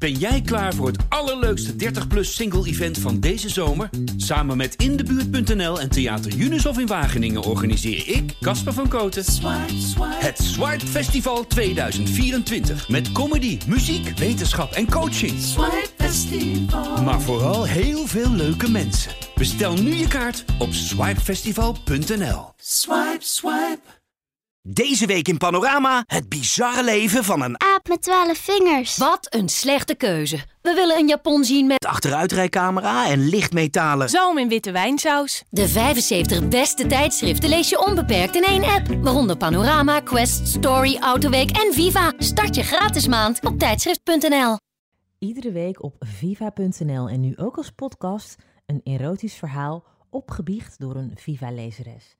Ben jij klaar voor het allerleukste 30-plus single-event van deze zomer? Samen met Indebuurt.nl en Theater Unisof in Wageningen organiseer ik, Casper van Koten, het Swipe Festival 2024. Met comedy, muziek, wetenschap en coaching. Maar vooral heel veel leuke mensen. Bestel nu je kaart op swipefestival.nl. Swipe, swipe. Deze week in Panorama het bizarre leven van een Aap met twaalf vingers. Wat een slechte keuze. We willen een Japon zien met achteruitrijcamera en lichtmetalen. Zalm in witte wijnsaus. de 75 beste tijdschriften lees je onbeperkt in één app. Waaronder Panorama, Quest, Story, Autoweek en Viva. Start je gratis maand op tijdschrift.nl. Iedere week op viva.nl en nu ook als podcast een erotisch verhaal opgebiecht door een Viva-lezeres.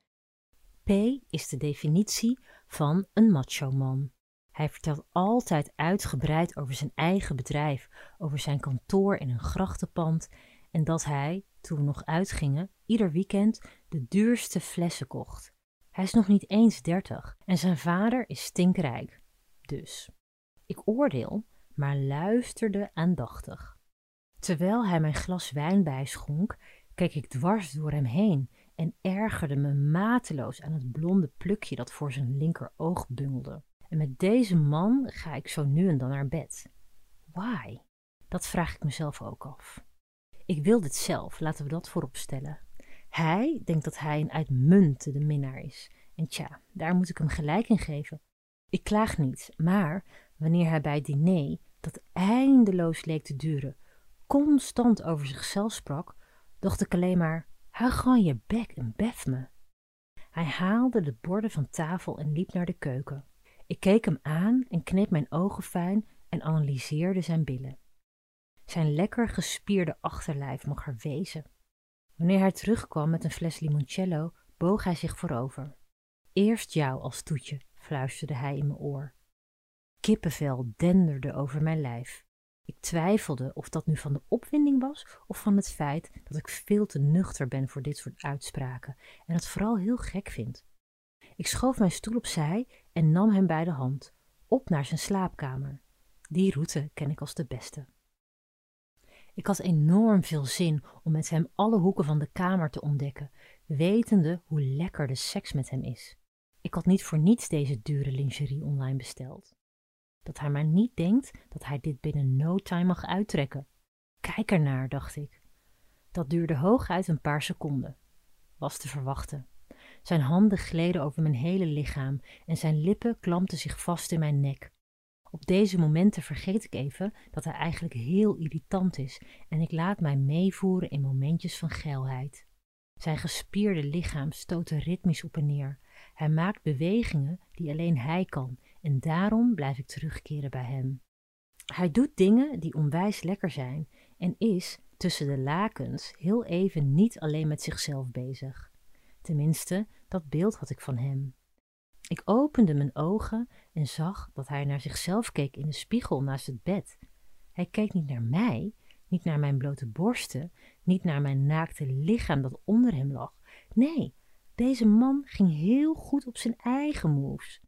P is de definitie van een macho-man. Hij vertelt altijd uitgebreid over zijn eigen bedrijf, over zijn kantoor in een grachtenpand en dat hij, toen we nog uitgingen, ieder weekend de duurste flessen kocht. Hij is nog niet eens dertig en zijn vader is stinkrijk. Dus, ik oordeel, maar luisterde aandachtig. Terwijl hij mijn glas wijn bijschonk, keek ik dwars door hem heen en ergerde me mateloos aan het blonde plukje dat voor zijn linkeroog bungelde. En met deze man ga ik zo nu en dan naar bed. Why? Dat vraag ik mezelf ook af. Ik wil dit zelf, laten we dat voorop stellen. Hij denkt dat hij een uitmuntende minnaar is. En tja, daar moet ik hem gelijk in geven. Ik klaag niet, maar wanneer hij bij het diner, dat eindeloos leek te duren, constant over zichzelf sprak, dacht ik alleen maar: hou gewoon je bek en bef me. Hij haalde de borden van tafel en liep naar de keuken. Ik keek hem aan en kneep mijn ogen fijn en analyseerde zijn billen. Zijn lekker gespierde achterlijf mag er wezen. Wanneer hij terugkwam met een fles limoncello, boog hij zich voorover. Eerst jou als toetje, fluisterde hij in mijn oor. Kippenvel denderde over mijn lijf. Ik twijfelde of dat nu van de opwinding was of van het feit dat ik veel te nuchter ben voor dit soort uitspraken en het vooral heel gek vind. Ik schoof mijn stoel opzij en nam hem bij de hand, op naar zijn slaapkamer. Die route ken ik als de beste. Ik had enorm veel zin om met hem alle hoeken van de kamer te ontdekken, wetende hoe lekker de seks met hem is. Ik had niet voor niets deze dure lingerie online besteld. Dat hij maar niet denkt dat hij dit binnen no time mag uittrekken. Kijk ernaar, dacht ik. Dat duurde hooguit een paar seconden. Was te verwachten. Zijn handen gleden over mijn hele lichaam en zijn lippen klampten zich vast in mijn nek. Op deze momenten vergeet ik even dat hij eigenlijk heel irritant is en ik laat mij meevoeren in momentjes van geilheid. Zijn gespierde lichaam stoot ritmisch op en neer. Hij maakt bewegingen die alleen hij kan en daarom blijf ik terugkeren bij hem. Hij doet dingen die onwijs lekker zijn en is tussen de lakens heel even niet alleen met zichzelf bezig. Tenminste, dat beeld had ik van hem. Ik opende mijn ogen en zag dat hij naar zichzelf keek in de spiegel naast het bed. Hij keek niet naar mij, niet naar mijn blote borsten, niet naar mijn naakte lichaam dat onder hem lag. Nee, deze man ging heel goed op zijn eigen moves.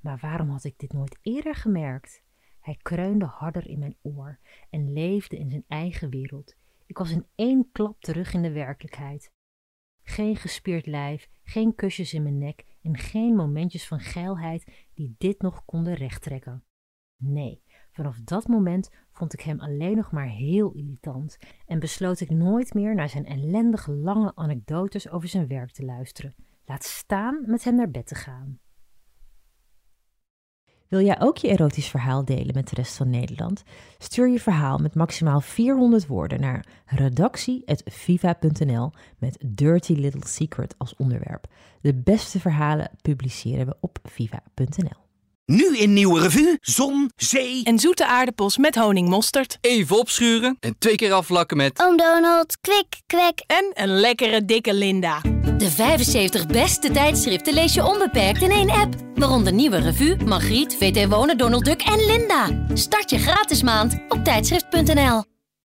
Maar waarom had ik dit nooit eerder gemerkt? Hij kreunde harder in mijn oor en leefde in zijn eigen wereld. Ik was in één klap terug in de werkelijkheid. Geen gespierd lijf, geen kusjes in mijn nek en geen momentjes van geilheid die dit nog konden rechttrekken. Nee, vanaf dat moment vond ik hem alleen nog maar heel irritant en besloot ik nooit meer naar zijn ellendig lange anekdotes over zijn werk te luisteren. Laat staan met hem naar bed te gaan. Wil jij ook je erotisch verhaal delen met de rest van Nederland? Stuur je verhaal met maximaal 400 woorden naar redactie.viva.nl met Dirty Little Secret als onderwerp. De beste verhalen publiceren we op viva.nl. Nu in Nieuwe Revue, zon, zee En zoete aardappels met honingmosterd. Even opschuren en twee keer afvlakken met... Oom Donald, kwik, kwek. En een lekkere dikke Linda. De 75 beste tijdschriften lees je onbeperkt in één app. Waaronder Nieuwe Revue, Margriet, VT Wonen, Donald Duck en Linda. Start je gratis maand op tijdschrift.nl.